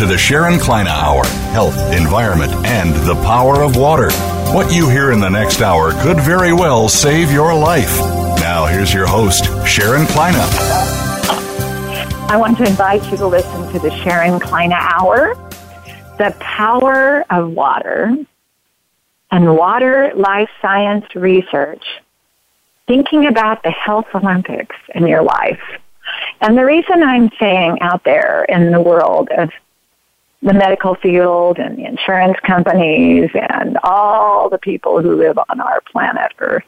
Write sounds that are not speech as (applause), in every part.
to the Sharon Kleyne Hour Health, Environment, and the Power of Water. What you hear in the next hour could very well save your life. Now, here's your host, Sharon Kleyne. I want to invite you to listen to the Sharon Kleyne Hour, The Power of Water, and Water Life Science Research, thinking about the Health Olympics in your life. And the reason I'm saying out there in the world of the medical field and the insurance companies and all the people who live on our planet Earth,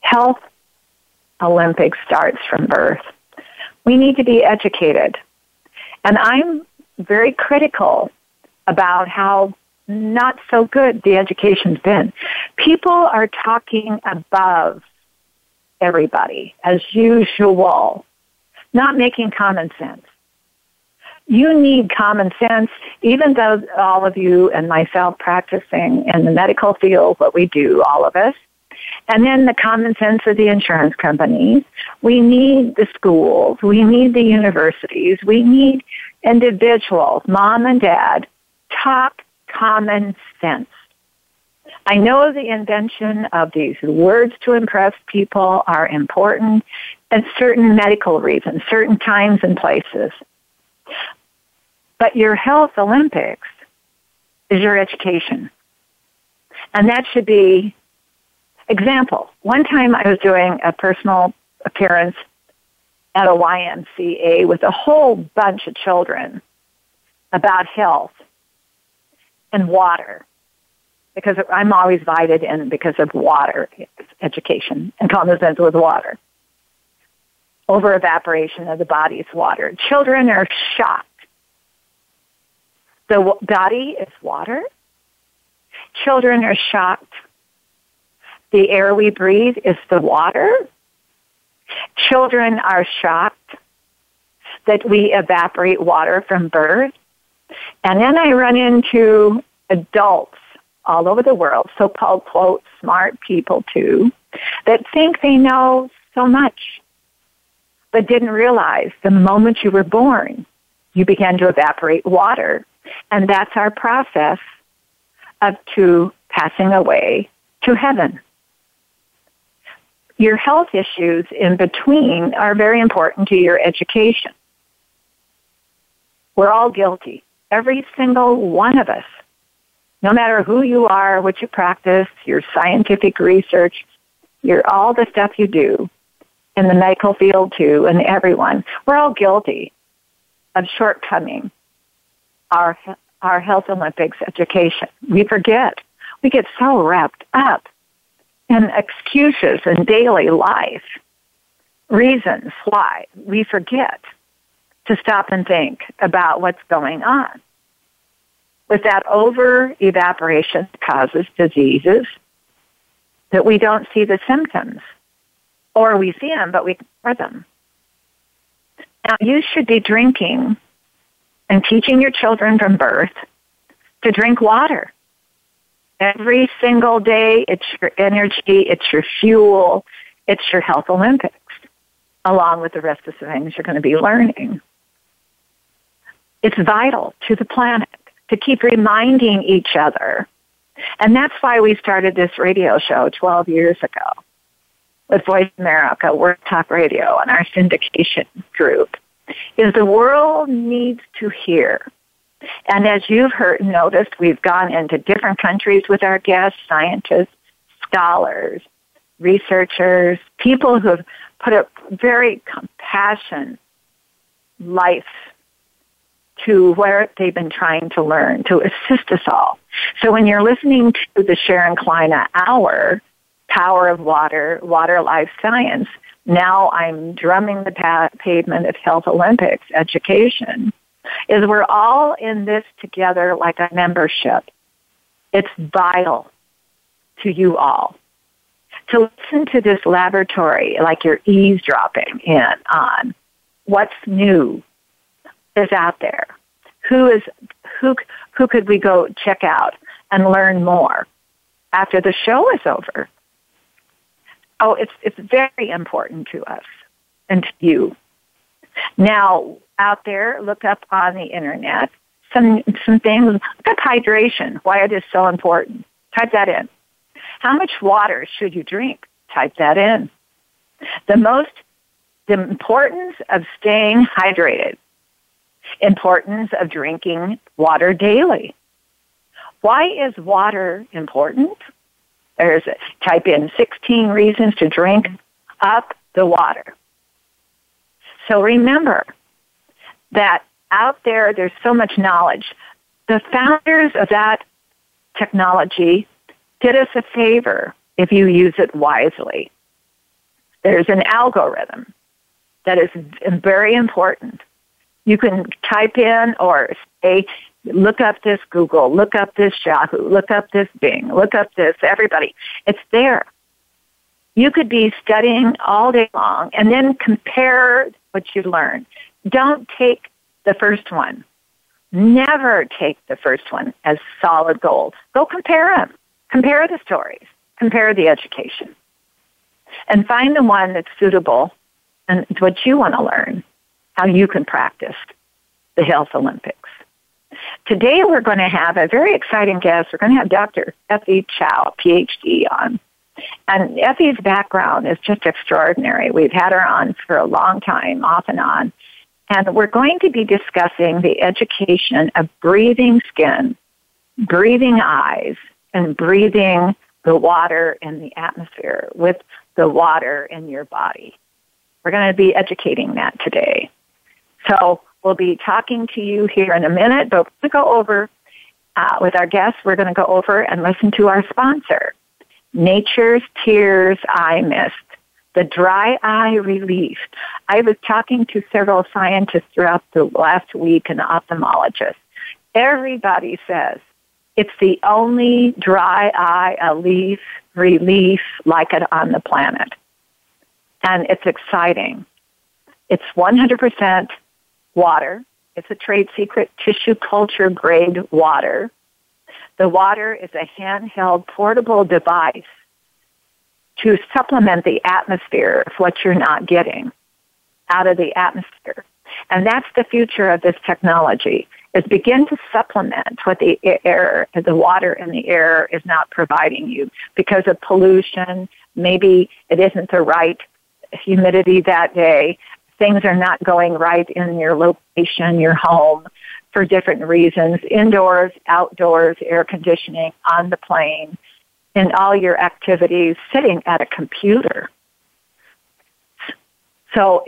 health Olympics starts from birth. We need to be educated. And I'm very critical about how not so good the education's been. People are talking above everybody as usual not making common sense. You need common sense, even though all of you and myself practicing in the medical field, what we do, all of us, and then the common sense of the insurance companies. We need the schools. We need the universities. We need individuals, mom and dad, talk common sense. I know the invention of these words to impress people are important and certain medical reasons, certain times and places. But your health Olympics is your education. And that should be example. One time I was doing a personal appearance at a YMCA with a whole bunch of children about health and water because I'm always invited in because of water education and common sense with water. Over evaporation of the body's water. Children are shocked. The body is water. Children are shocked. The air we breathe is the water. Children are shocked that we evaporate water from birth. And then I run into adults all over the world, so-called quote smart people too, that think they know so much, but didn't realize the moment you were born, you began to evaporate water. And that's our process up to passing away to heaven. Your health issues in between are very important to your education. We're all guilty. Every single one of us no matter who you are, what you practice, your scientific research, your all the stuff you do in the medical field too, and everyone, we're all guilty of shortcoming our our health Olympics education. We forget. We get so wrapped up in excuses in daily life, reasons why we forget to stop and think about what's going on with that over evaporation causes diseases that we don't see the symptoms. Or we see them, but we ignore them. Now, you should be drinking and teaching your children from birth to drink water. Every single day, it's your energy, it's your fuel, it's your health Olympics, along with the rest of the things you're going to be learning. It's vital to the planet to keep reminding each other. And that's why we started this radio show 12 years ago with Voice America, World Talk Radio, and our syndication group, is the world needs to hear. And as you've heard, noticed, we've gone into different countries with our guests, scientists, scholars, researchers, people who have put a very compassion life to where they've been trying to learn to assist us all. So when you're listening to the Sharon Kleyne Hour, Power of Water, Water Life Science, now I'm drumming the pa- pavement of Health Olympics education, is we're all in this together like a membership. It's vital to you all to listen to this laboratory like you're eavesdropping in on what's new, is out there? Who is who? Who could we go check out and learn more after the show is over? Oh, it's it's very important to us and to you. Now, out there, look up on the internet some some things. Look up hydration, why it is so important. Type that in. How much water should you drink? Type that in. The most the importance of staying hydrated. Importance of drinking water daily. Why is water important? There's type in 16 reasons to drink up the water. So remember that out there, there's so much knowledge. The founders of that technology did us a favor if you use it wisely. There's an algorithm that is very important. You can type in or say, look up this Google, look up this Yahoo, look up this Bing, look up this everybody. It's there. You could be studying all day long and then compare what you learn. Don't take the first one. Never take the first one as solid gold. Go compare them. Compare the stories. Compare the education. And find the one that's suitable and what you want to learn, how you can practice the Health Olympics. Today we're going to have a very exciting guest. We're going to have Dr. Effie Chow, PhD, on. And Effie's background is just extraordinary. We've had her on for a long time, off and on. And we're going to be discussing the education of breathing skin, breathing eyes, and breathing the water in the atmosphere with the water in your body. We're going to be educating that today. So we'll be talking to you here in a minute, but we're going to go over uh, with our guests. We're going to go over and listen to our sponsor, Nature's Tears Eye Mist, the dry eye relief. I was talking to several scientists throughout the last week and ophthalmologists. Everybody says it's the only dry eye relief, relief like it on the planet. And it's exciting. It's 100% water. It's a trade secret tissue culture grade water. The water is a handheld portable device to supplement the atmosphere of what you're not getting out of the atmosphere. And that's the future of this technology is begin to supplement what the air, the water in the air is not providing you because of pollution. Maybe it isn't the right humidity that day. Things are not going right in your location, your home for different reasons. Indoors, outdoors, air conditioning, on the plane, in all your activities, sitting at a computer. So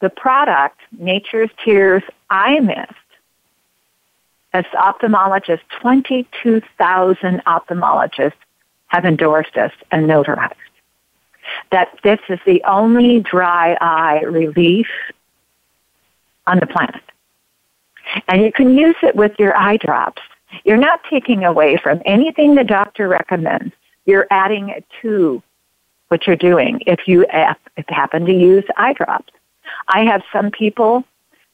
the product, Nature's Tears Eye Mist, as ophthalmologists, 22,000 ophthalmologists have endorsed us and notarized that this is the only dry eye relief on the planet. And you can use it with your eye drops. You're not taking away from anything the doctor recommends. You're adding it to what you're doing if you happen to use eye drops. I have some people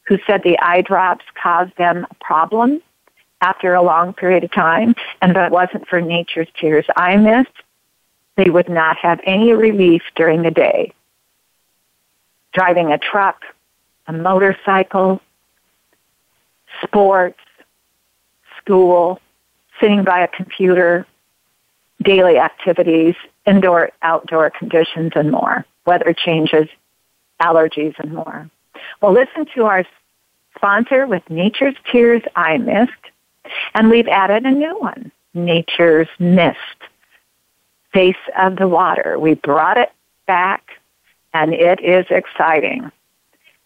who said the eye drops caused them a problem after a long period of time, and that wasn't for Nature's Tears Eye Mist, they would not have any relief during the day. Driving a truck, a motorcycle, sports, school, sitting by a computer, daily activities, indoor, outdoor conditions, and more, weather changes, allergies, and more. Well, listen to our sponsor with Nature's Tears Eye Mist, and we've added a new one, Nature's Mist, Face of the Water. We brought it back, and it is exciting.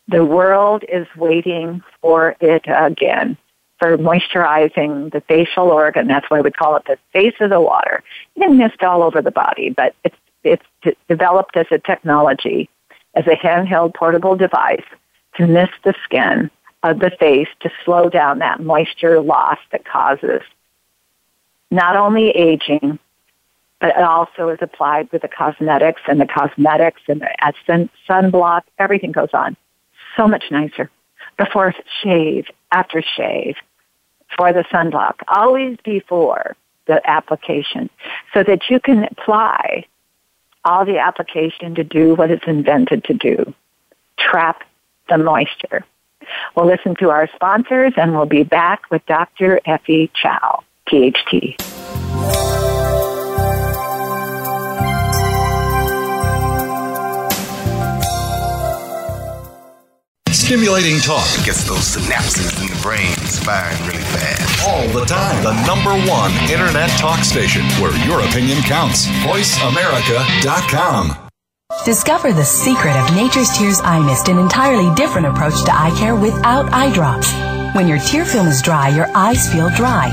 The world is waiting for it again for moisturizing the facial organ. That's why we call it the face of the water. Can mist all over the body, but it's it's developed as a technology, as a handheld portable device to mist the skin of the face to slow down that moisture loss that causes not only aging, but it also is applied with the cosmetics and the cosmetics and the sun, sunblock. Everything goes on. So much nicer. Before shave, after shave, for the sunblock, always before the application, so that you can apply all the application to do what it's invented to do. Trap the moisture. We'll listen to our sponsors and we'll be back with Dr. Effie Chow, PhD. Stimulating talk. It gets those synapses in the brain firing really fast. All the time. The number one internet talk station where your opinion counts. VoiceAmerica.com. Discover the secret of Nature's Tears Eye Mist, an entirely different approach to eye care without eye drops. When your tear film is dry, your eyes feel dry.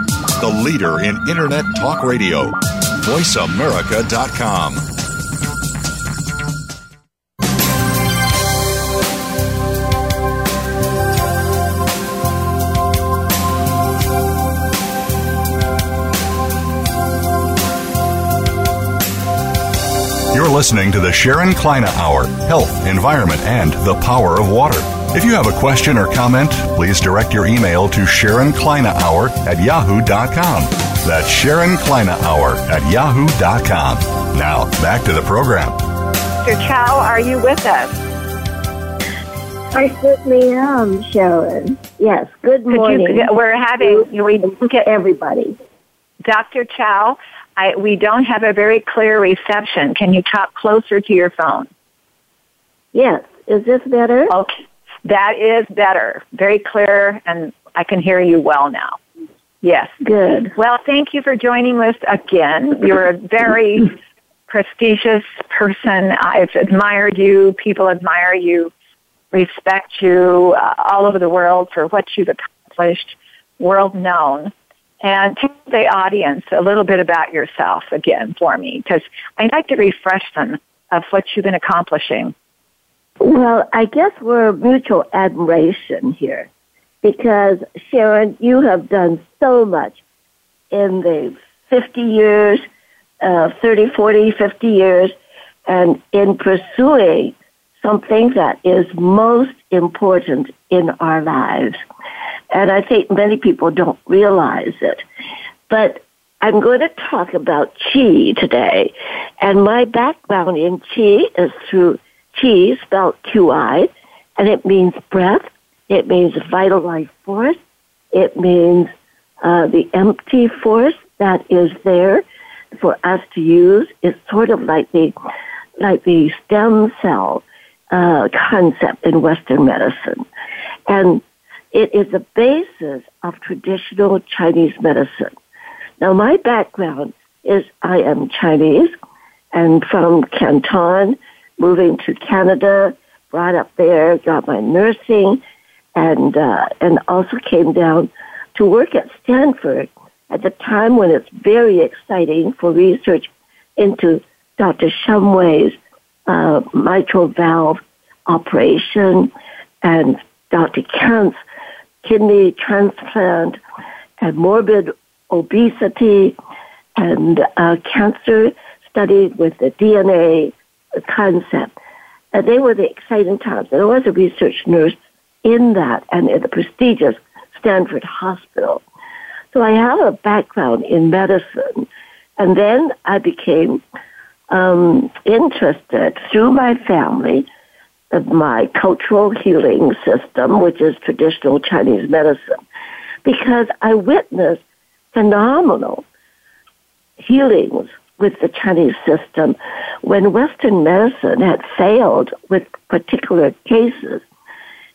the leader in Internet talk radio. VoiceAmerica.com. You're listening to the Sharon Kleyne Hour Health, Environment, and the Power of Water. If you have a question or comment, please direct your email to Sharon Hour at yahoo.com. That's Sharon Hour at yahoo.com. Now, back to the program. Dr. Chow, are you with us? I certainly am, Sharon. Yes, good morning. You, we're having, we get everybody. Dr. Chow, I, we don't have a very clear reception. Can you talk closer to your phone? Yes. Is this better? Okay. That is better. Very clear, and I can hear you well now. Yes. Good. Well, thank you for joining us again. You're a very (laughs) prestigious person. I've admired you. People admire you, respect you uh, all over the world for what you've accomplished, world known. And tell the audience a little bit about yourself again for me, because I'd like to refresh them of what you've been accomplishing. Well, I guess we're mutual admiration here because Sharon, you have done so much in the 50 years, uh, 30, 40, 50 years, and in pursuing something that is most important in our lives. And I think many people don't realize it. But I'm going to talk about Qi today. And my background in Qi is through Qi, spelled Q-I, and it means breath. It means vital life force. It means uh, the empty force that is there for us to use. It's sort of like the like the stem cell uh, concept in Western medicine, and it is the basis of traditional Chinese medicine. Now, my background is I am Chinese and from Canton moving to Canada, brought up there, got my nursing, and uh, and also came down to work at Stanford at the time when it's very exciting for research into Dr. Shumway's uh, mitral valve operation and Dr. Kent's kidney transplant and morbid obesity and uh, cancer studied with the DNA concept. Uh, they were the exciting times. And I was a research nurse in that and in the prestigious Stanford Hospital. So I have a background in medicine. And then I became um, interested through my family of my cultural healing system, which is traditional Chinese medicine, because I witnessed phenomenal healings with the Chinese system when Western medicine had failed with particular cases,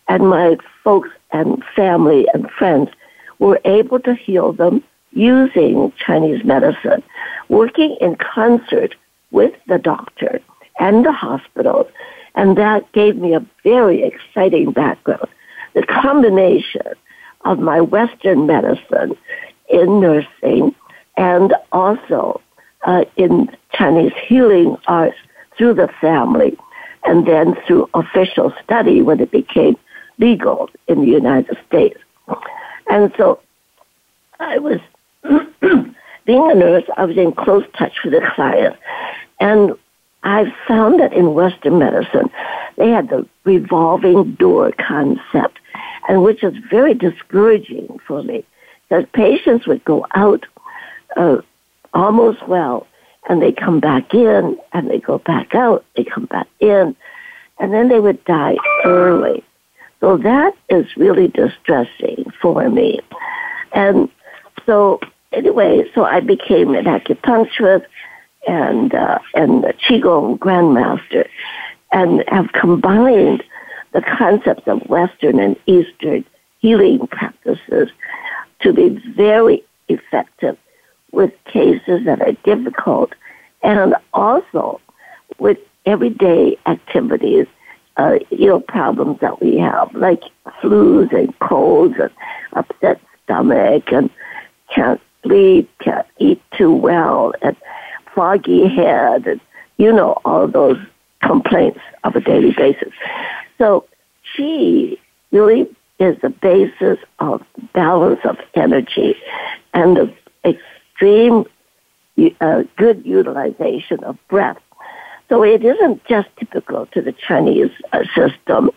and my folks and family and friends were able to heal them using Chinese medicine, working in concert with the doctor and the hospitals And that gave me a very exciting background. The combination of my Western medicine in nursing and also uh, in Chinese healing arts through the family and then through official study when it became legal in the United States. And so I was, (clears throat) being a nurse, I was in close touch with the client. And I found that in Western medicine, they had the revolving door concept, and which was very discouraging for me because patients would go out uh, almost well, and they come back in, and they go back out, they come back in, and then they would die early. So that is really distressing for me. And so anyway, so I became an acupuncturist and uh, and a qigong grandmaster, and have combined the concepts of Western and Eastern healing practices to be very effective with cases that are difficult, and also with everyday activities uh, you know, problems that we have, like flus and colds and upset stomach and can't sleep, can't eat too well, and foggy head, and you know, all those complaints of a daily basis. So Qi really is the basis of balance of energy and the extreme uh, good utilization of breath so it isn't just typical to the Chinese uh, system.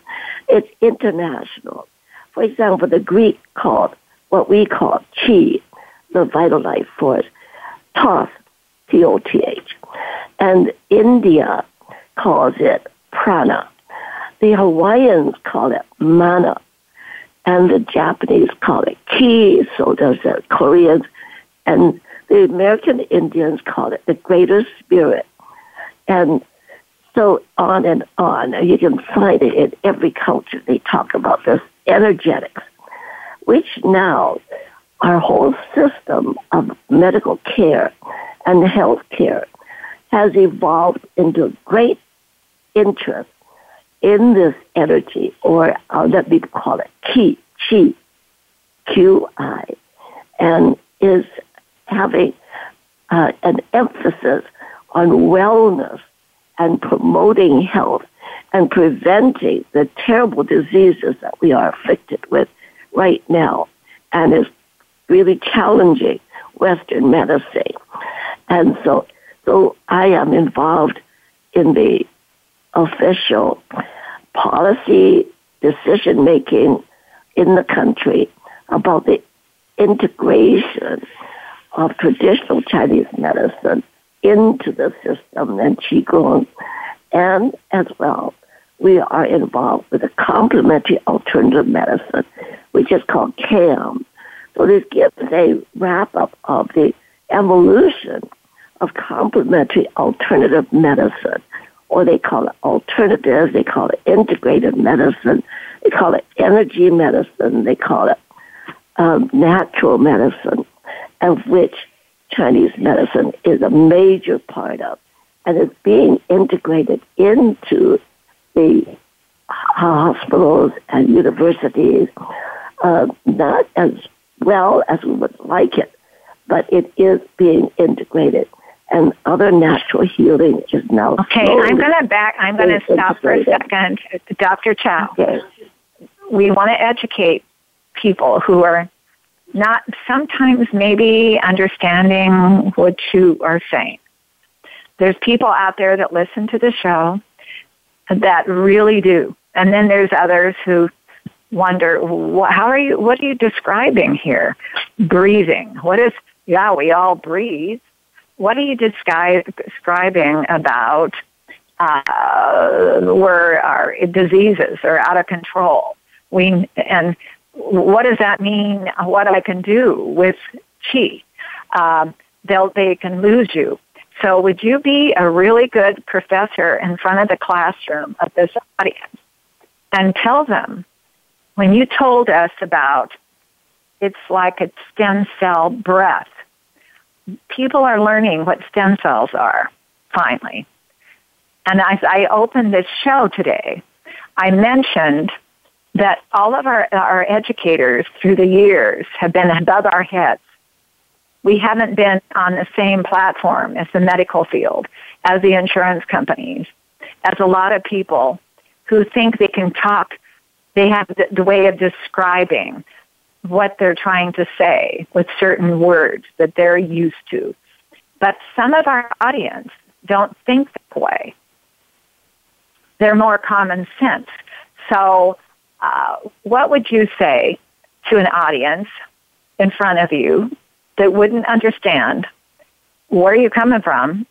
It's international. For example, the Greek called what we call qi, the vital life force, toth, T-O-T-H. And India calls it prana. The Hawaiians call it mana. And the Japanese call it ki, so does the Koreans. And the American Indians call it the greater spirit and so on and on. You can find it in every culture. They talk about this energetics, which now our whole system of medical care and health care has evolved into great interest in this energy, or uh, let me call it Qi, Qi, Q-I, and is having uh, an emphasis on wellness and promoting health and preventing the terrible diseases that we are afflicted with right now and is really challenging Western medicine. And so, so I am involved in the official policy decision making in the country about the integration of traditional Chinese medicine into the system and Qigong. And as well, we are involved with a complementary alternative medicine, which is called CAM. So this gives a wrap up of the evolution of complementary alternative medicine, or they call it alternative, they call it integrated medicine, they call it energy medicine, they call it um, natural medicine, of which Chinese medicine is a major part of, and is being integrated into the hospitals and universities, uh, not as well as we would like it, but it is being integrated. And other natural healing is now. Okay, I'm going to back. I'm going to stop for a second, Dr. Chow. Okay. We want to educate people who are not sometimes maybe understanding what you are saying. There's people out there that listen to the show that really do. And then there's others who wonder, how are you, what are you describing here? Breathing. What is, yeah, we all breathe. What are you describing about uh, where our diseases are out of control? We, and what does that mean? What I can do with chi? Um, they'll they can lose you. So would you be a really good professor in front of the classroom of this audience and tell them when you told us about it's like a stem cell breath. People are learning what stem cells are finally. And as I opened this show today, I mentioned that all of our, our educators through the years have been above our heads. We haven't been on the same platform as the medical field, as the insurance companies, as a lot of people who think they can talk, they have the, the way of describing what they're trying to say with certain words that they're used to. But some of our audience don't think that way. They're more common sense. So, uh, what would you say to an audience in front of you that wouldn't understand where you're coming from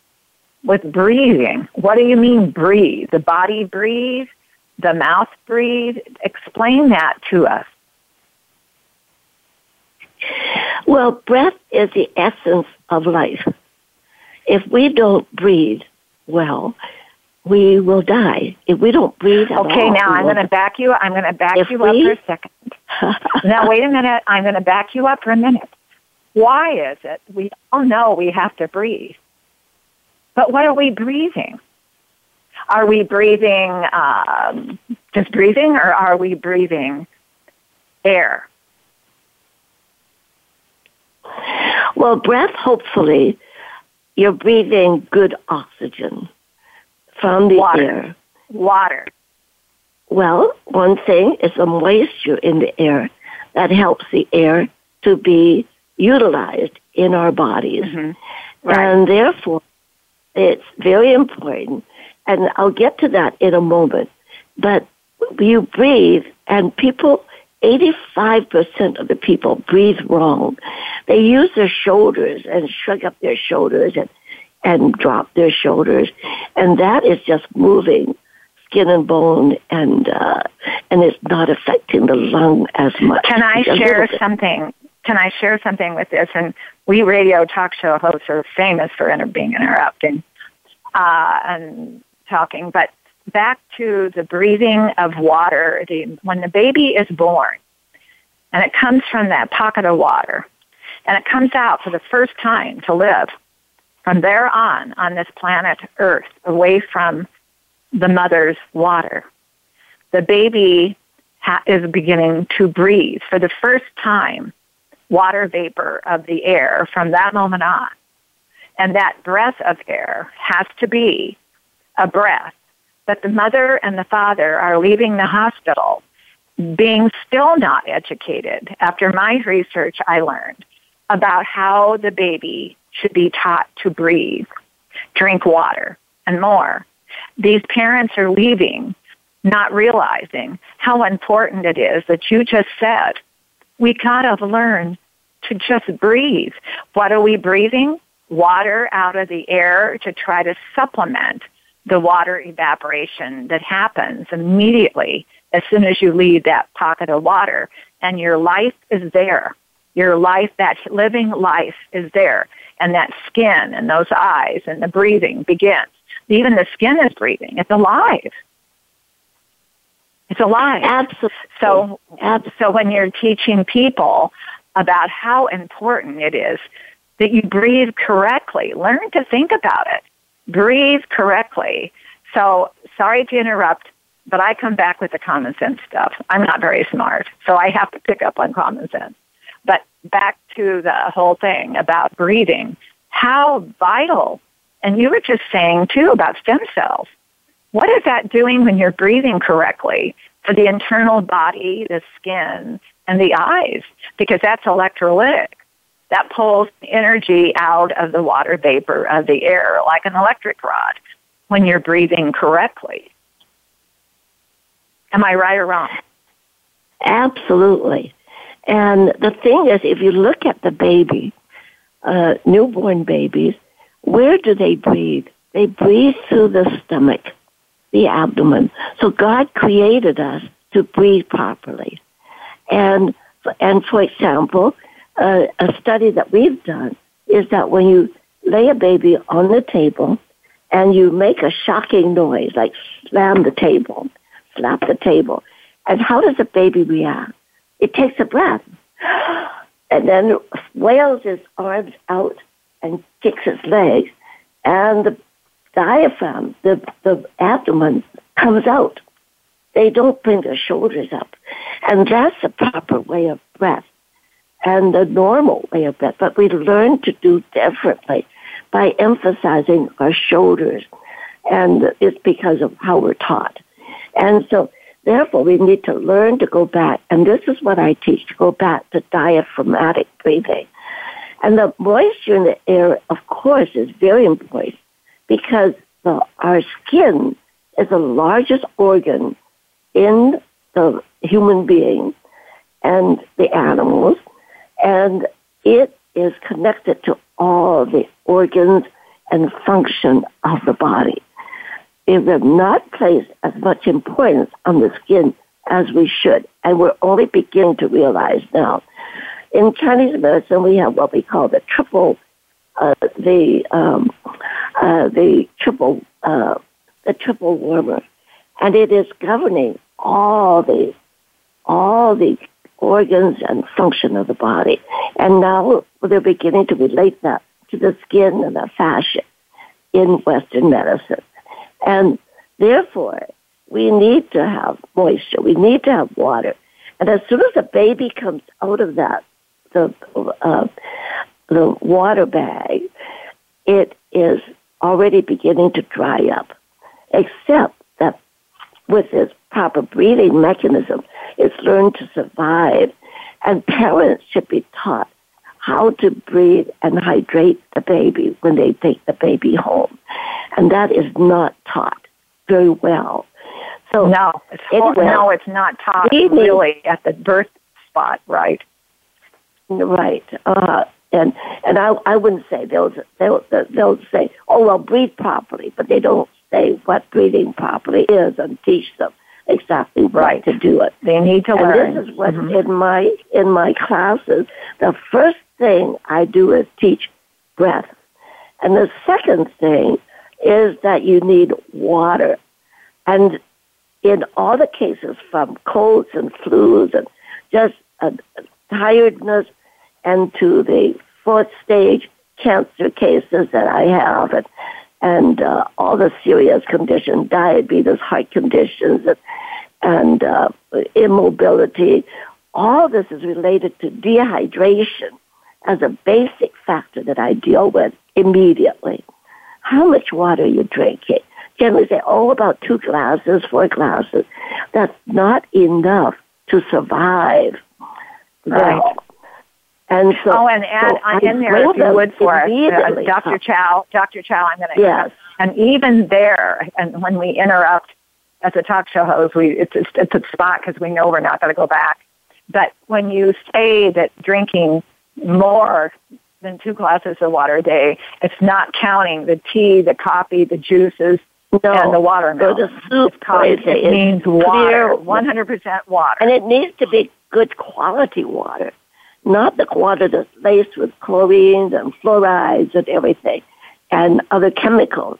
with breathing? What do you mean breathe? The body breathe? The mouth breathe? Explain that to us. Well, breath is the essence of life. If we don't breathe well, we will die. If we don't breathe Okay, all, now I'm going to back you. I'm going to back If you we- up for a second. (laughs) now wait a minute. I'm going to back you up for a minute. Why is it we all know we have to breathe? But what are we breathing? Are we breathing um, just breathing, or are we breathing air? Well, breath, hopefully, you're breathing good oxygen from the Water. air. Water. Well, one thing is the moisture in the air that helps the air to be utilized in our bodies. Mhm. Right. And therefore, it's very important. And I'll get to that in a moment. But you breathe, and people, 85% of the people breathe wrong. They use their shoulders and shrug up their shoulders and, and drop their shoulders. And that is just moving skin and bone, and uh, and it's not affecting the lung as much. Can I share something? Can I share something with this? And we radio talk show hosts are famous for inter- being interrupting uh, and talking. But back to the breathing of water. The, when the baby is born, and it comes from that pocket of water, and it comes out for the first time to live from there on on this planet Earth, away from the mother's water. The baby ha- is beginning to breathe for the first time water vapor of the air from that moment on. And that breath of air has to be a breath that the mother and the father are leaving the hospital being still not educated. After my research, I learned about how the baby should be taught to breathe, drink water, and more. These parents are leaving not realizing how important it is that you just said. We gotta learn to just breathe. What are we breathing? Water out of the air to try to supplement the water evaporation that happens immediately as soon as you leave that pocket of water. And your life is there. Your life, that living life is there. And that skin and those eyes and the breathing begins. Even the skin is breathing. It's alive. It's alive. Absolutely. So, Ab- so when you're teaching people about how important it is that you breathe correctly, learn to think about it. Breathe correctly. So, sorry to interrupt, but I come back with the common sense stuff. I'm not very smart, so I have to pick up on common sense. But back to the whole thing about breathing. How vital, and you were just saying too about stem cells. What is that doing when you're breathing correctly for the internal body, the skin, and the eyes? Because that's electrolytic. That pulls energy out of the water vapor of the air like an electric rod when you're breathing correctly. Am I right or wrong? Absolutely. And the thing is, if you look at the baby, uh, newborn babies, where do they breathe? They breathe through the stomach, the abdomen. So God created us to breathe properly. And, and for example, uh, a study that we've done is that when you lay a baby on the table and you make a shocking noise, like slam the table, slap the table, and how does the baby react? It takes a breath. And then wails his arms out and kicks his legs. And the, diaphragm, the, the abdomen comes out. They don't bring their shoulders up. And that's the proper way of breath and the normal way of breath. But we learn to do differently by emphasizing our shoulders. And it's because of how we're taught. And so, therefore, we need to learn to go back. And this is what I teach to go back to diaphragmatic breathing. And the moisture in the air, of course, is very important because the, our skin is the largest organ in the human being and the animals, and it is connected to all the organs and function of the body. We have not placed as much importance on the skin as we should, and we're only beginning to realize now. In Chinese medicine, we have what we call the triple, uh, the um, uh, the triple, uh, the triple warmer, and it is governing all the all the organs and function of the body. And now they're beginning to relate that to the skin and the fascia in Western medicine. And therefore, we need to have moisture. We need to have water. And as soon as the baby comes out of that, the, uh, the water bag, it is already beginning to dry up. Except that with its proper breathing mechanism, it's learned to survive. And parents should be taught how to breathe and hydrate the baby when they take the baby home. And that is not taught very well. So no, it's anyway, no, it's not taught really at the birth spot, right? Right. Uh, and and I I wouldn't say they'll they'll they'll say oh well breathe properly, but they don't say what breathing properly is and teach them exactly right to do it. They need to and learn. This is what mm-hmm. in my in my classes, the first thing I do is teach breath, and the second thing is that you need water, and in all the cases from colds and flus and just uh, tiredness and to the fourth stage cancer cases that I have and and uh, all the serious conditions, diabetes, heart conditions, and, and uh, immobility. All this is related to dehydration as a basic factor that I deal with immediately. How much water you drinking? Generally say, oh, about two glasses, four glasses. That's not enough to survive. Right. And so, oh, and add so in there if you would for us, uh, Dr. Chow. Dr. Chow, I'm going to. Yes. And even there, and when we interrupt as a talk show host, we it's it's, it's a spot because we know we're not going to go back. But when you say that drinking more than two glasses of water a day, it's not counting the tea, the coffee, the juices, no, and the watermelon. the soup. It's it means water, 100% water. And it needs to be good quality water not the water that's laced with chlorines and fluorides and everything and other chemicals.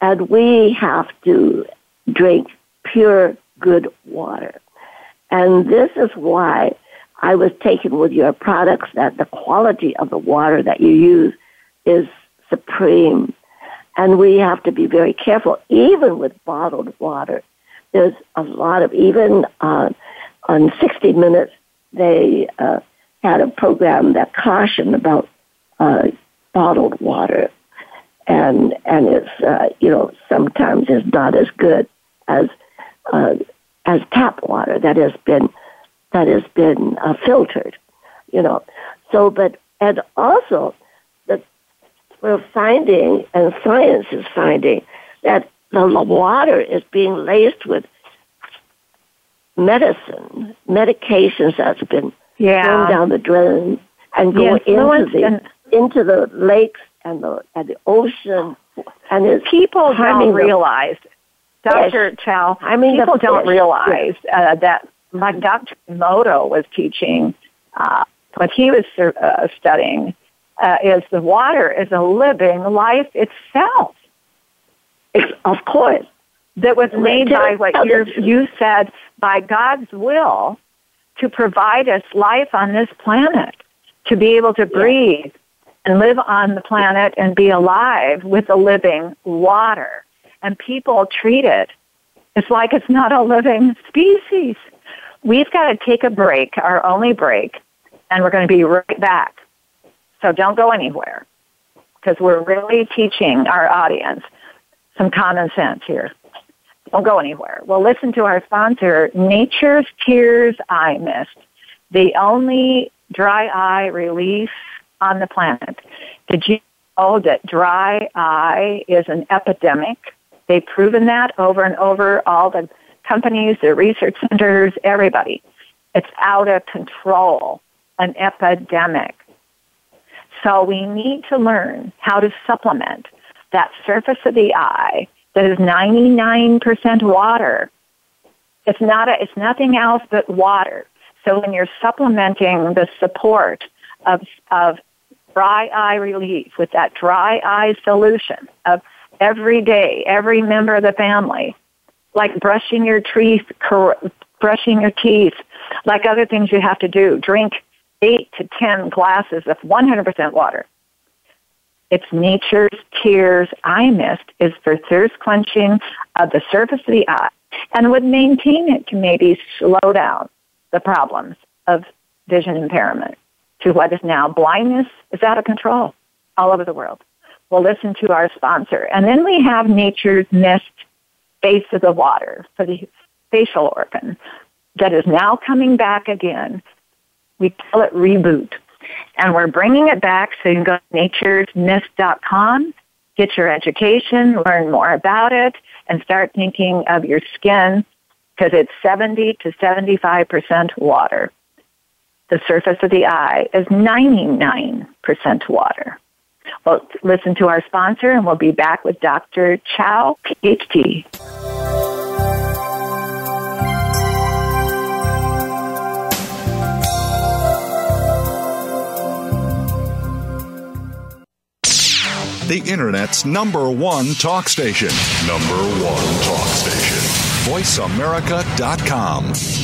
And we have to drink pure, good water. And this is why I was taken with your products that the quality of the water that you use is supreme. And we have to be very careful, even with bottled water. There's a lot of, even uh, on 60 Minutes, they uh, had a program that cautioned about uh, bottled water, and and it's uh, you know sometimes is not as good as uh, as tap water that has been that has been uh, filtered, you know. So, but and also that we're finding, and science is finding that the water is being laced with medicine, medications that's been yeah. down the drain and go into the into the lakes and the and the ocean. And it's people don't realize, Dr. Fish. Chow. I mean, people don't realize uh, that, like Dr. Emoto was teaching, uh, what he was uh, studying uh, is the water is a living life itself. It's, of course. That was made by what you you said by God's will to provide us life on this planet, to be able to breathe and live on the planet and be alive with the living water. And people treat it. It's like it's not a living species. We've got to take a break, our only break, and we're going to be right back. So don't go anywhere because we're really teaching our audience some common sense here. Don't go anywhere. Well, listen to our sponsor, Nature's Tears Eye Mist, the only dry eye relief on the planet. Did you know that dry eye is an epidemic? They've proven that over and over. All the companies, the research centers, everybody. It's out of control, an epidemic. So we need to learn how to supplement that surface of the eye that is 99% water. It's not a, it's nothing else but water. So when you're supplementing the support of, of dry eye relief with that dry eye solution of every day, every member of the family, like brushing your teeth, brushing your teeth, like other things you have to do, drink eight to ten glasses of 100% water. It's Nature's Tears Eye Mist is for thirst quenching of the surface of the eye and would maintain it to maybe slow down the problems of vision impairment to what is now blindness is out of control all over the world. We'll listen to our sponsor. And then we have Nature's Mist Face of the Water for the facial organ that is now coming back again. We call it Reboot. And we're bringing it back so you can go to naturesmist.com, get your education, learn more about it, and start thinking of your skin because it's 70 to 75% water. The surface of the eye is 99% water. Well, listen to our sponsor and we'll be back with Dr. Chow, PhD. the Internet's number one talk station. Number one talk station. VoiceAmerica.com.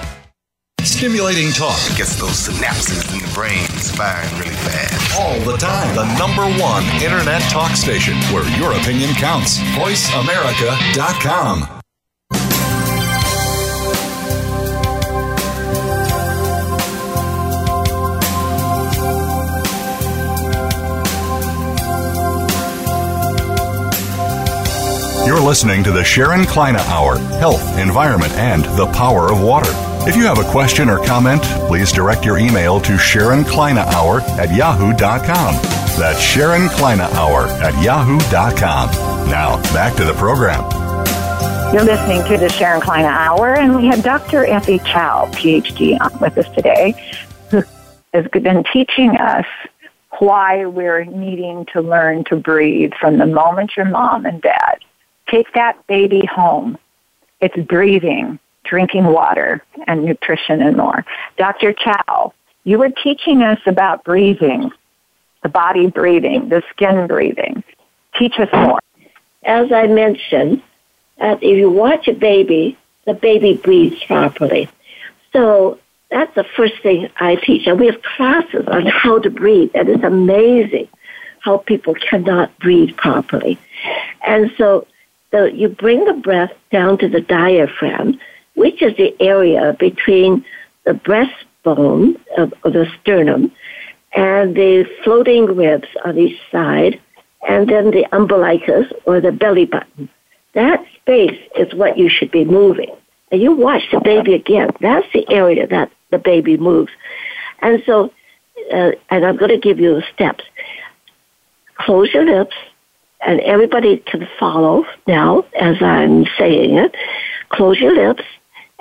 Stimulating talk. It gets those synapses in the brain firing really fast. All the time. The number one internet talk station where your opinion counts. VoiceAmerica.com. You're listening to the Sharon Kleyne Hour Health, Environment, and the Power of Water. If you have a question or comment, please direct your email to Sharon Kleyne Hour at yahoo.com. That's Sharon Kleyne Hour at yahoo.com. Now, back to the program. You're listening to the Sharon Kleyne Hour, and we have Dr. Effie Chow, PhD, with us today, who has been teaching us why we're needing to learn to breathe from the moment your mom and dad take that baby home. It's breathing, drinking water, and nutrition and more. Dr. Chow, you were teaching us about breathing, the body breathing, the skin breathing. Teach us more. As I mentioned, if you watch a baby, the baby breathes properly. So that's the first thing I teach. And we have classes on how to breathe, and it's amazing how people cannot breathe properly. And so so you bring the breath down to the diaphragm, which is the area between the breastbone of, of the sternum and the floating ribs on each side, and then the umbilicus or the belly button. That space is what you should be moving. And you watch the baby again. That's the area that the baby moves. And so, uh, and I'm going to give you the steps. Close your lips, and everybody can follow now as I'm saying it. Close your lips,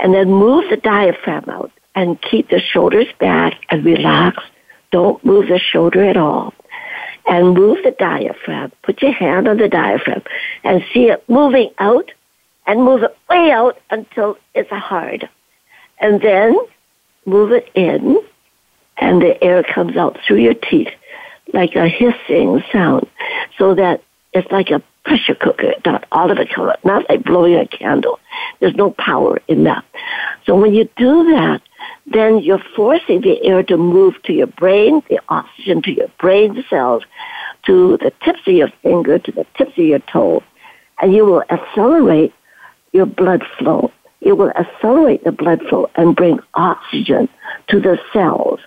and then move the diaphragm out, and keep the shoulders back and relax. Don't move the shoulder at all. And move the diaphragm. Put your hand on the diaphragm and see it moving out and move it way out until it's hard. And then move it in and the air comes out through your teeth like a hissing sound so that it's like a pressure cooker, not it come not like blowing a candle. There's no power in that. So when you do that, then you're forcing the air to move to your brain, the oxygen to your brain cells, to the tips of your finger, to the tips of your toe, and you will accelerate your blood flow. It will accelerate the blood flow and bring oxygen to the cells.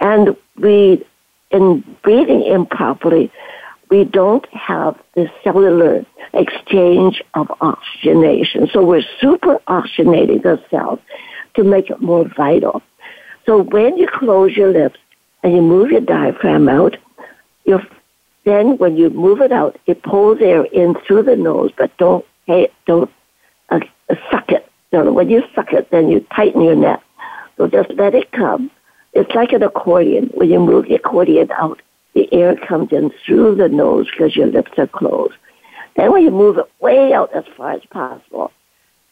And we, in breathing improperly, we don't have the cellular exchange of oxygenation. So we're super oxygenating the cells to make it more vital. So when you close your lips and you move your diaphragm out, you then when you move it out, it pulls air in through the nose, but don't hey, don't uh, suck it. Know, when you suck it, then you tighten your neck. So just let it come. It's like an accordion. When you move the accordion out, the air comes in through the nose because your lips are closed. Then when you move it way out as far as possible,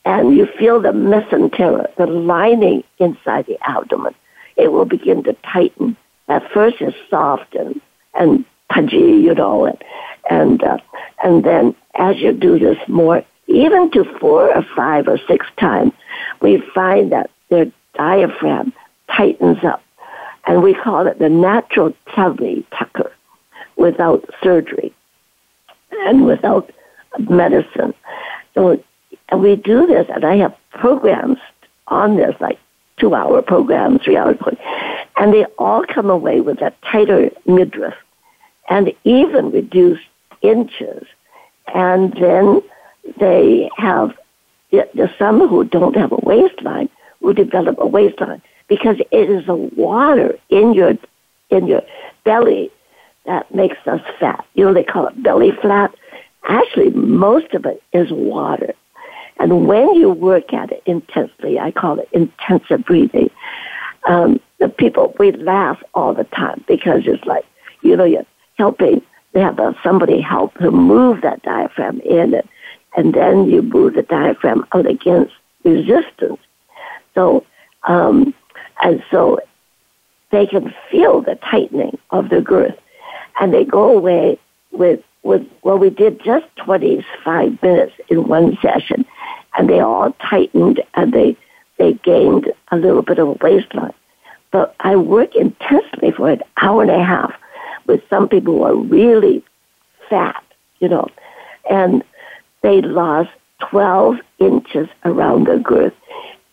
and you feel the mesentery, the lining inside the abdomen, it will begin to tighten. At first, it's soft and and pudgy, you know, and and uh, and then as you do this more, even to four or five or six times, we find that their diaphragm tightens up, and we call it the natural tummy tucker, without surgery and without medicine. So and we do this, and I have programs on this, like two hour programs, three hour programs, and they all come away with a tighter midriff and even reduced inches. And then they have, some who don't have a waistline who develop a waistline because it is the water in your, in your belly that makes us fat. You know, they call it belly fat. Actually, most of it is water. And when you work at it intensely, I call it intensive breathing, um, the people, we laugh all the time because it's like, you know, you're helping, they have uh, somebody help to move that diaphragm in it, and then you move the diaphragm out against resistance. So, um, and so they can feel the tightening of the girth, and they go away with with well, we did just 25 minutes in one session, and they all tightened and they they gained a little bit of a waistline. But I work intensely for an hour and a half with some people who are really fat, you know, and they lost 12 inches around their girth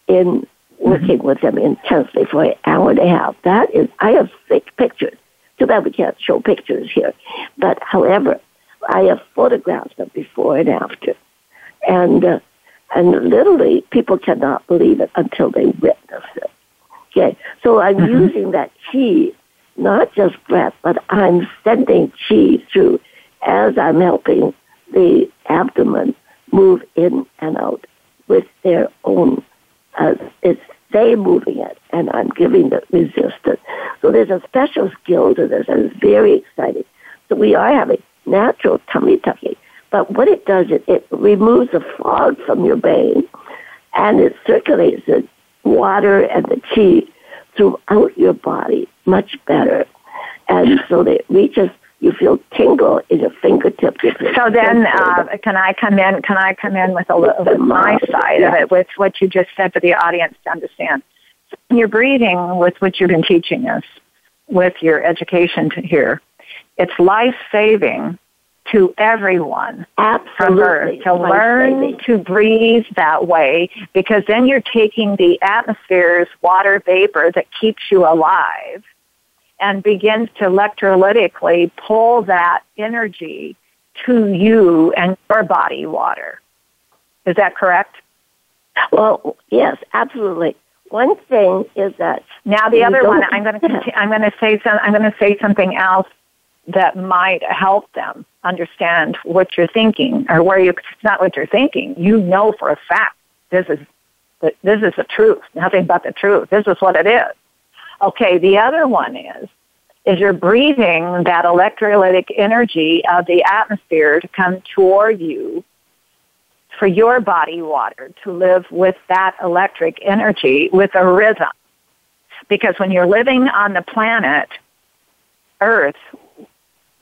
in working with them intensely for an hour and a half. That is, I have thick pictures. Too bad we can't show pictures here. But however, I have photographs of before and after. And, uh, and literally, people cannot believe it until they witness it. Okay, so I'm mm-hmm. using that chi, not just breath, but I'm sending chi through as I'm helping the abdomen move in and out with their own. Uh, it's they moving it, and I'm giving the resistance. So there's a special skill to this, and it's very exciting. So we are having natural tummy tucking. But what it does, is it removes the fog from your brain and it circulates the water and the chi throughout your body much better. And so that it reaches, you feel tingle in your fingertips. So then, uh, can I come in? Can I come in with a little bit my side yeah. of it, with what you just said for the audience to understand? Your breathing, with what you've been teaching us, with your education to here, it's life saving to everyone Absolutely. to learn to breathe that way because then you're taking the atmosphere's water vapor that keeps you alive and begins to electrolytically pull that energy to you and your body water. Is that correct? Well, yes, absolutely. One thing is that now the other one I'm going to I'm going to say some I'm going to say something else that might help them understand what you're thinking or where you it's not what you're thinking. You know for a fact this is this is the truth, nothing but the truth. This is what it is. Okay, the other one is is you're breathing that electrolytic energy of the atmosphere to come toward you for your body water to live with that electric energy with a rhythm. Because when you're living on the planet Earth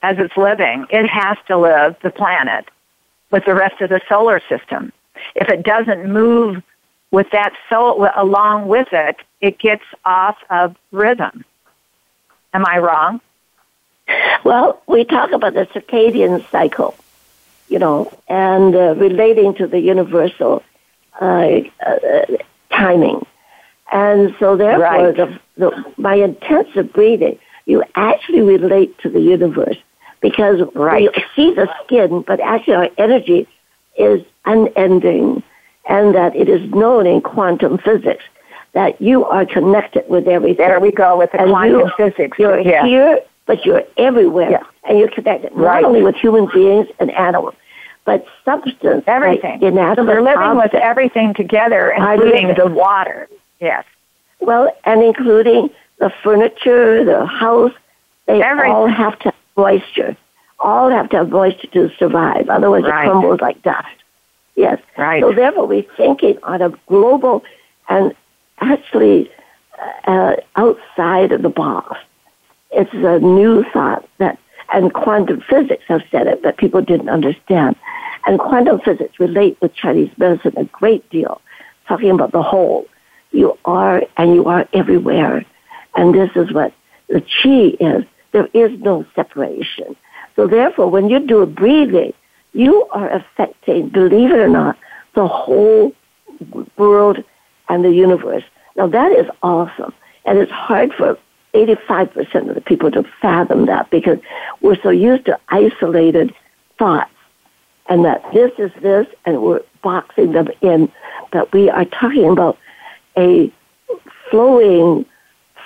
as it's living, it has to live the planet with the rest of the solar system. If it doesn't move with that so along with it, it gets off of rhythm. Am I wrong? Well, we talk about the circadian cycle, you know, and uh, relating to the universal uh, uh, timing. And so, therefore, right. the, the, by intensive breathing, you actually relate to the universe because right. we see the skin, but actually our energy is unending, and that it is known in quantum physics that you are connected with everything. There we go with the and quantum you, physics. You're yeah. here, but you're everywhere, yeah. and you're connected right. not only with human beings and animals, but substance, everything. Like inanimate You're living objects. with everything together, including the water. Yes. Well, and including the furniture, the house, they everything. all have to have moisture. All have to have moisture to survive. Otherwise, right. it crumbles like dust. Yes. Right. So therefore, we're thinking on a global and actually uh, outside of the box. It's a new thought that, and quantum physics have said it, but people didn't understand. And quantum physics relate with Chinese medicine a great deal, talking about the whole. You are and you are everywhere. And this is what the chi is. There is no separation. So therefore, when you do a breathing, you are affecting, believe it or not, the whole world and the universe. Now that is awesome. And it's hard for 85% of the people to fathom that because we're so used to isolated thoughts and that this is this and we're boxing them in. But we are talking about a flowing,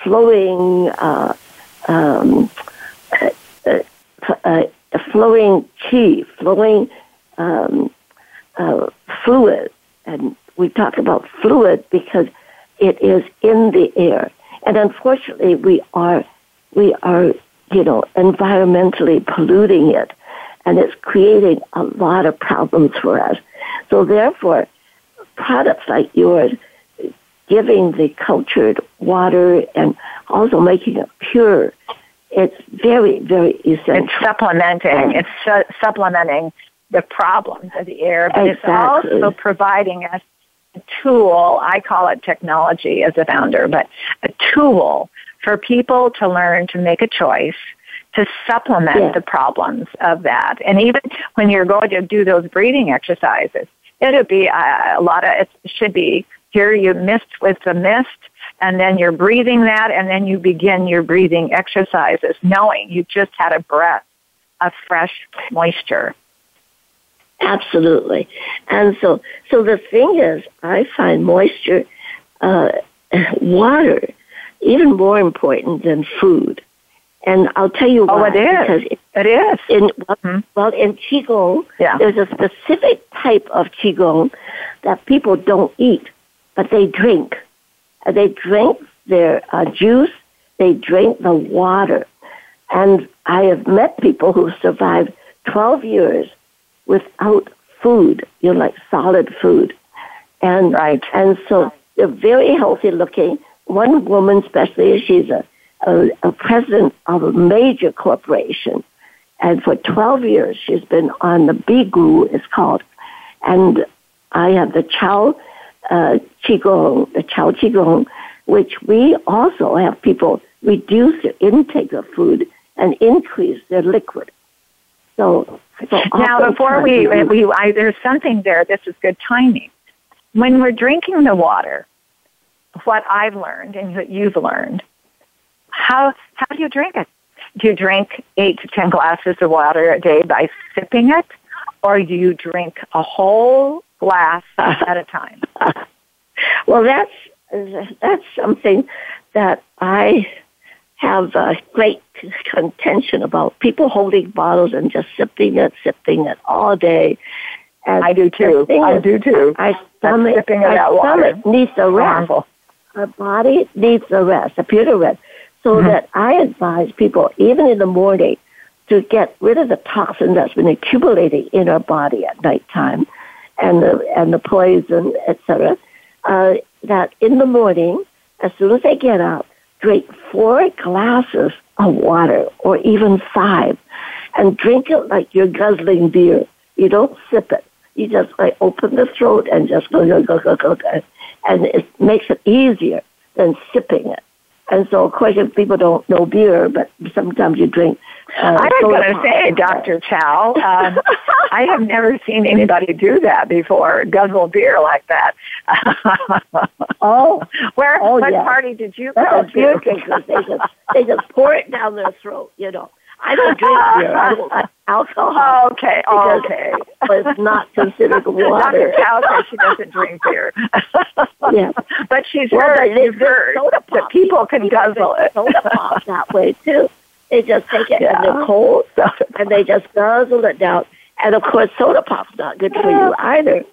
flowing, uh, um, uh, uh, uh flowing chi, flowing um, uh, fluid. And we talk about fluid because it is in the air. And unfortunately, we are, we are, you know, environmentally polluting it. And it's creating a lot of problems for us. So therefore, products like yours, giving the cultured water and also making it pure, it's very, very essential. It's supplementing. It's su- supplementing the problems of the air, but exactly. it's also providing us a tool, I call it technology as a founder, but a tool for people to learn to make a choice to supplement yeah. the problems of that. And even when you're going to do those breathing exercises, it'll be a, a lot of, it should be here you mist with the mist, and then you're breathing that, and then you begin your breathing exercises, knowing you just had a breath of fresh moisture. Absolutely. And so, so the thing is, I find moisture, uh, (laughs) water, even more important than food. And I'll tell you why. Oh, it is. Because it, it is. In, well, mm-hmm. well, in Qigong, yeah. there's a specific type of Qigong that people don't eat, but they drink. Uh, they drink their uh, juice, they drink the water. And I have met people who survived 12 years without food, you know, like solid food. And, right. and so they're very healthy looking. One woman, especially, she's a, a, a president of a major corporation. And for 12 years, she's been on the Bigu, it's called. And I have the Chow uh, Qigong, the Chow Qigong, which we also have people reduce their intake of food and increase their liquid. So, so now before we, we I, there's something there. This is good timing. When we're drinking the water, what I've learned and what you've learned, how how do you drink it? Do you drink eight to ten glasses of water a day by sipping it, or do you drink a whole glass (laughs) at a time? (laughs) well, that's that's something that I have a great contention about. People holding bottles and just sipping it, sipping it all day. And I do too. I is, do too. Our stomach, sipping our stomach water. needs a rest. Harmful. Our body needs a rest, a pure rest. So mm-hmm. that I advise people, even in the morning, to get rid of the toxin that's been accumulating in our body at nighttime, and the and the poison, etc. Uh, that in the morning, as soon as they get up, drink four glasses of water or even five and drink it like you're guzzling beer. You don't sip it. You just like open the throat and just go, go, go, go, go, go. And it makes it easier than sipping it. And so, of course, if people don't know beer, but sometimes you drink. Uh, I was going to say, (laughs) Dr. Chow, um, I have never seen anybody do that before, guzzle beer like that. (laughs) oh, where? Oh, what yeah. party did you That's go to? beer drinkers. (laughs) They just they just pour it down their throat. You know. I don't drink beer. I don't like alcohol. Okay, okay. It's not considered water. Dr. Chow says she doesn't drink beer. yeah. But she's well, heard, you've heard that people can guzzle it. Soda pop that way too. They just take it yeah. and they're cold (laughs) and they just guzzle it down. And of course, soda pop's not good for you either.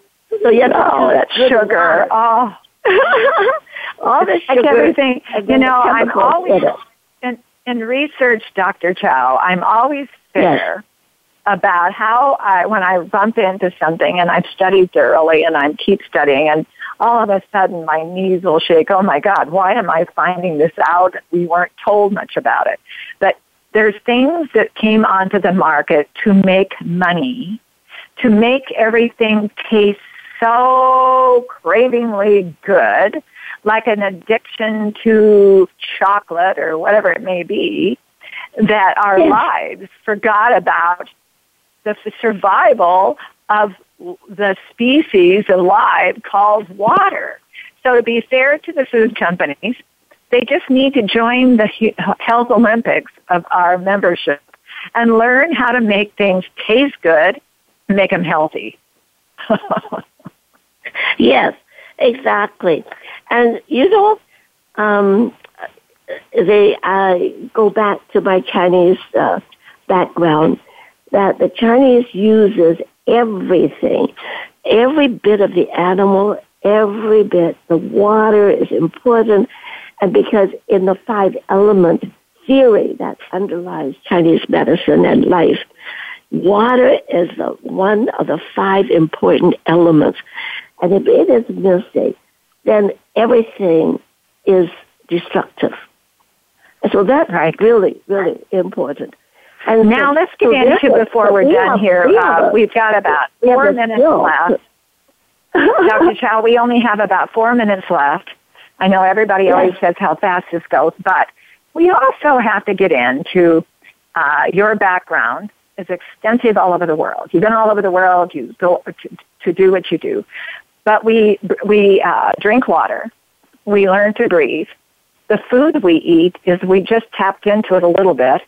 So you know, that's sugar. Oh. (laughs) All the sugar. Like everything. You know, I'm always in, in research, Dr. Chow, I'm always fair yes. about how I, when I bump into something and I've studied thoroughly and I keep studying and all of a sudden my knees will shake. Oh my God, why am I finding this out? We weren't told much about it. But there's things that came onto the market to make money, to make everything taste so cravingly good like an addiction to chocolate or whatever it may be, that our yes. lives forgot about the survival of the species alive called water. So to be fair to the food companies, they just need to join the health Olympics of our membership and learn how to make things taste good make them healthy. (laughs) yes, exactly. And you know, um, they I go back to my Chinese uh, background that the Chinese uses everything, every bit of the animal, every bit. The water is important, and because in the five element theory that underlies Chinese medicine and life, water is the, one of the five important elements. And if it is missing, then everything is destructive. So that's right. really, really important. And now so, let's get so into before we're we done have, here. We uh, we've got about four minutes left. (laughs) Dr. Chow, we only have about four minutes left. I know everybody yes. always says how fast this goes, but we also have to get into uh, your background is extensive all over the world. You've been all over the world. You go to, to do what you do. But we, we uh, drink water. We learn to breathe. The food we eat is we just tapped into it a little bit.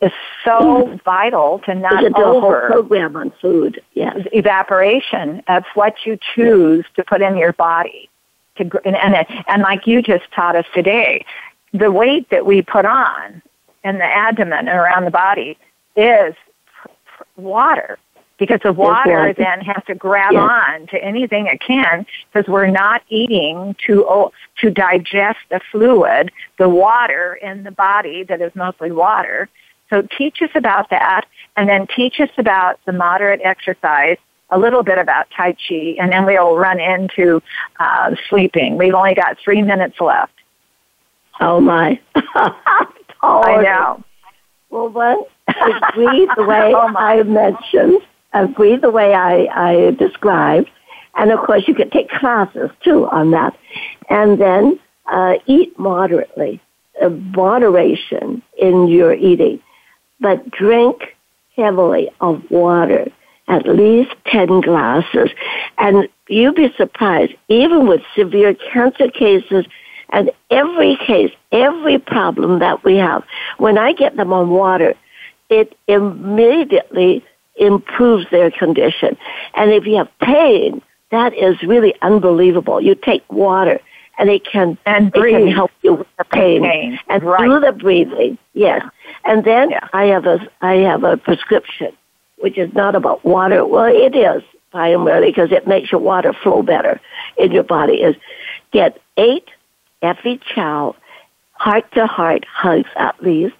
Is so mm. vital to not There's a over whole program on food. Yes, evaporation of what you choose yes. to put in your body. To and, and and like you just taught us today, the weight that we put on in the abdomen and around the body is water because the water then has to grab yes. on to anything it can because we're not eating to oh, to digest the fluid, the water in the body that is mostly water. So teach us about that, and then teach us about the moderate exercise, a little bit about Tai Chi, and then we'll run into uh, sleeping. We've only got three minutes left. Oh my! (laughs) I know. Well, what? Breathe (laughs) the way oh I mentioned uh, breathe the way I, I described. And of course, you can take classes too on that. And then uh, eat moderately, uh, moderation in your eating, but drink heavily of water, at least 10 glasses. And you'll be surprised, even with severe cancer cases, And every case, every problem that we have, when I get them on water, it immediately improves their condition. And if you have pain, that is really unbelievable. You take water and it can and it can help you with the pain, pain. and right. do the breathing. Yes, and then yeah. I have a I have a prescription, which is not about water. Well, it is primarily because it makes your water flow better in your body. Is get eight Effie Chow heart to heart hugs at least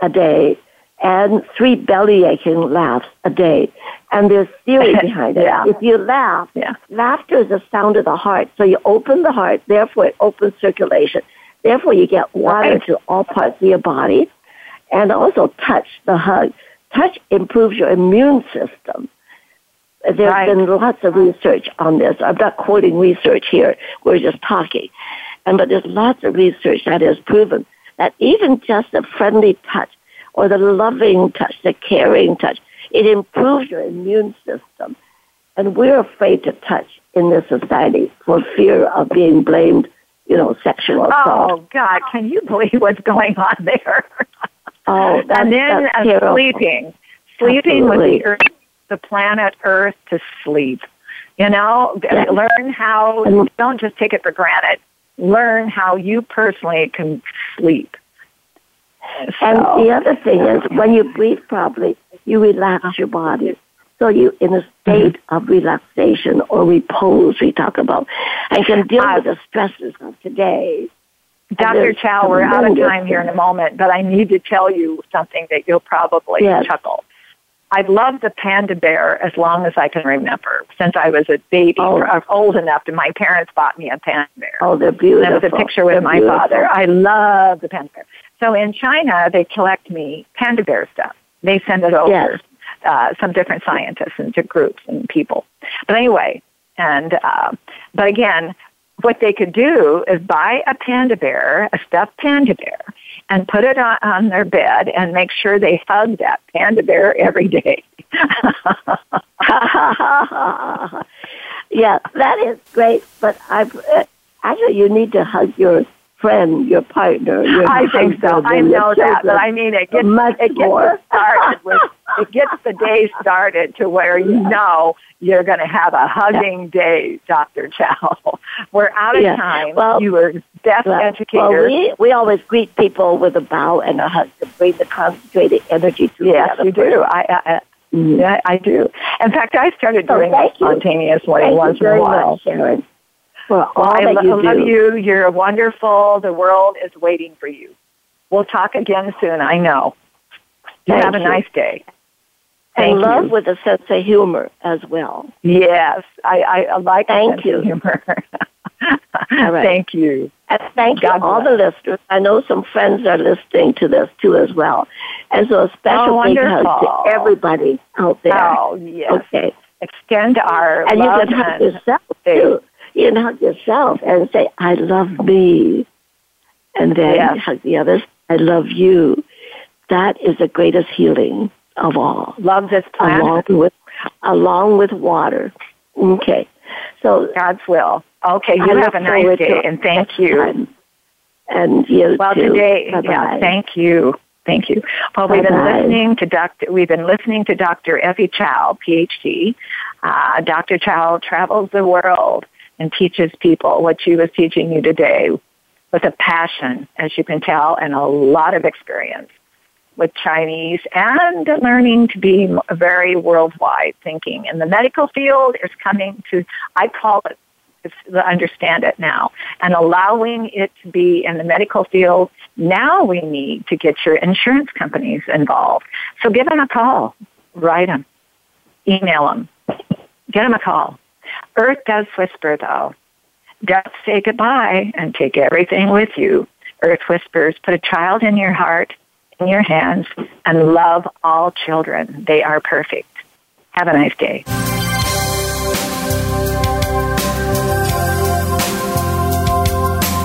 a day and three belly aching laughs a day. And there's theory (laughs) behind it. yeah. If you laugh, yeah. laughter is the sound of the heart. So you open the heart, therefore it opens circulation. Therefore you get water right. to all parts of your body. And also touch, the hug. Touch improves your immune system. There's right. been lots of research on this. I'm not quoting research here. We're just talking. And but there's lots of research that has proven that even just a friendly touch or the loving touch, the caring touch. It improves your immune system. And we're afraid to touch in this society for fear of being blamed, you know, sexual assault. Oh, God, can you believe what's going on there? (laughs) Oh, that's, and then that's uh, sleeping. Sleeping Absolutely. with the earth, the planet Earth to sleep. You know, uh, Yes. learn how, don't just take it for granted. Learn how you personally can sleep. And the other thing is, when you breathe properly, you relax uh-huh. your body. So you in a mm-hmm. state of relaxation or repose, we talk about, and can deal with the stresses of today. Dr. Chow, we're out of time here in a moment, but I need to tell you something that you'll probably Yes. chuckle. I've loved the panda bear as long as I can remember, since I was a baby, Oh. or old enough, and my parents bought me a panda bear. Oh, they're And beautiful. there was a picture with They're my beautiful. father. I love the panda bear. So in China, they collect me panda bear stuff. They send it over. Yes. Uh, some different scientists and to groups and people. But anyway, and uh, but again, what they could do is buy a panda bear, a stuffed panda bear, and put it on, on their bed and make sure they hug that panda bear every day. (laughs) yeah, that is great. But I actually, you need to hug your friend, your partner. Your I think so. I know that, but. I mean, it gets it gets more. it started with it gets the day started to where you know you're going to have a hugging day, Dr. Chow. (laughs) We're out of Yeah. time. Well, you were deaf Well, educator. well, we, we always greet people with a bow and a hug to bring the concentrated energy to the yes, you do. I, I, I Mhm. yeah, I do. In fact, I started Oh, doing it you. spontaneously Thank once in a while. much, Sharon, all Well, I that you do. love you. You're wonderful. The world is waiting for you. We'll talk again soon. I know. You Thank have a nice day. and love you. with a sense of humor as well. Yes, I, I, I like Thank sense you. of humor. (laughs) All right. Thank you. And thank God you, all bless. the listeners. I know some friends are listening to this too as well. And so a special Oh, big hug to oh, everybody out there. Oh, yes. Okay. Extend our And you love can hug yourself too. You can hug yourself and say, I love me. And then Yes. hug the others, I love you. That is the greatest healing of all. love this planet. Along with along with water. Okay. So God's will. Okay, you I have a nice day, and thank you. time. And you Well, too. today, Bye-bye. yeah, thank you. Thank you. Well, we've been listening to Dr. We've been listening to Dr. Effie Chow, PhD. Uh, Dr. Chow travels the world and teaches people what she was teaching you today with a passion, as you can tell, and a lot of experience with Chinese and learning to be very worldwide thinking. And the medical field is coming to, I call it, understand it now, and allowing it to be in the medical field. Now we need to get your insurance companies involved. So give them a call, write them, email them, get them a call. Earth does whisper though. Don't say goodbye and take everything with you. Earth whispers, put a child in your heart, in your hands, and love all children. They are perfect. Have a nice day.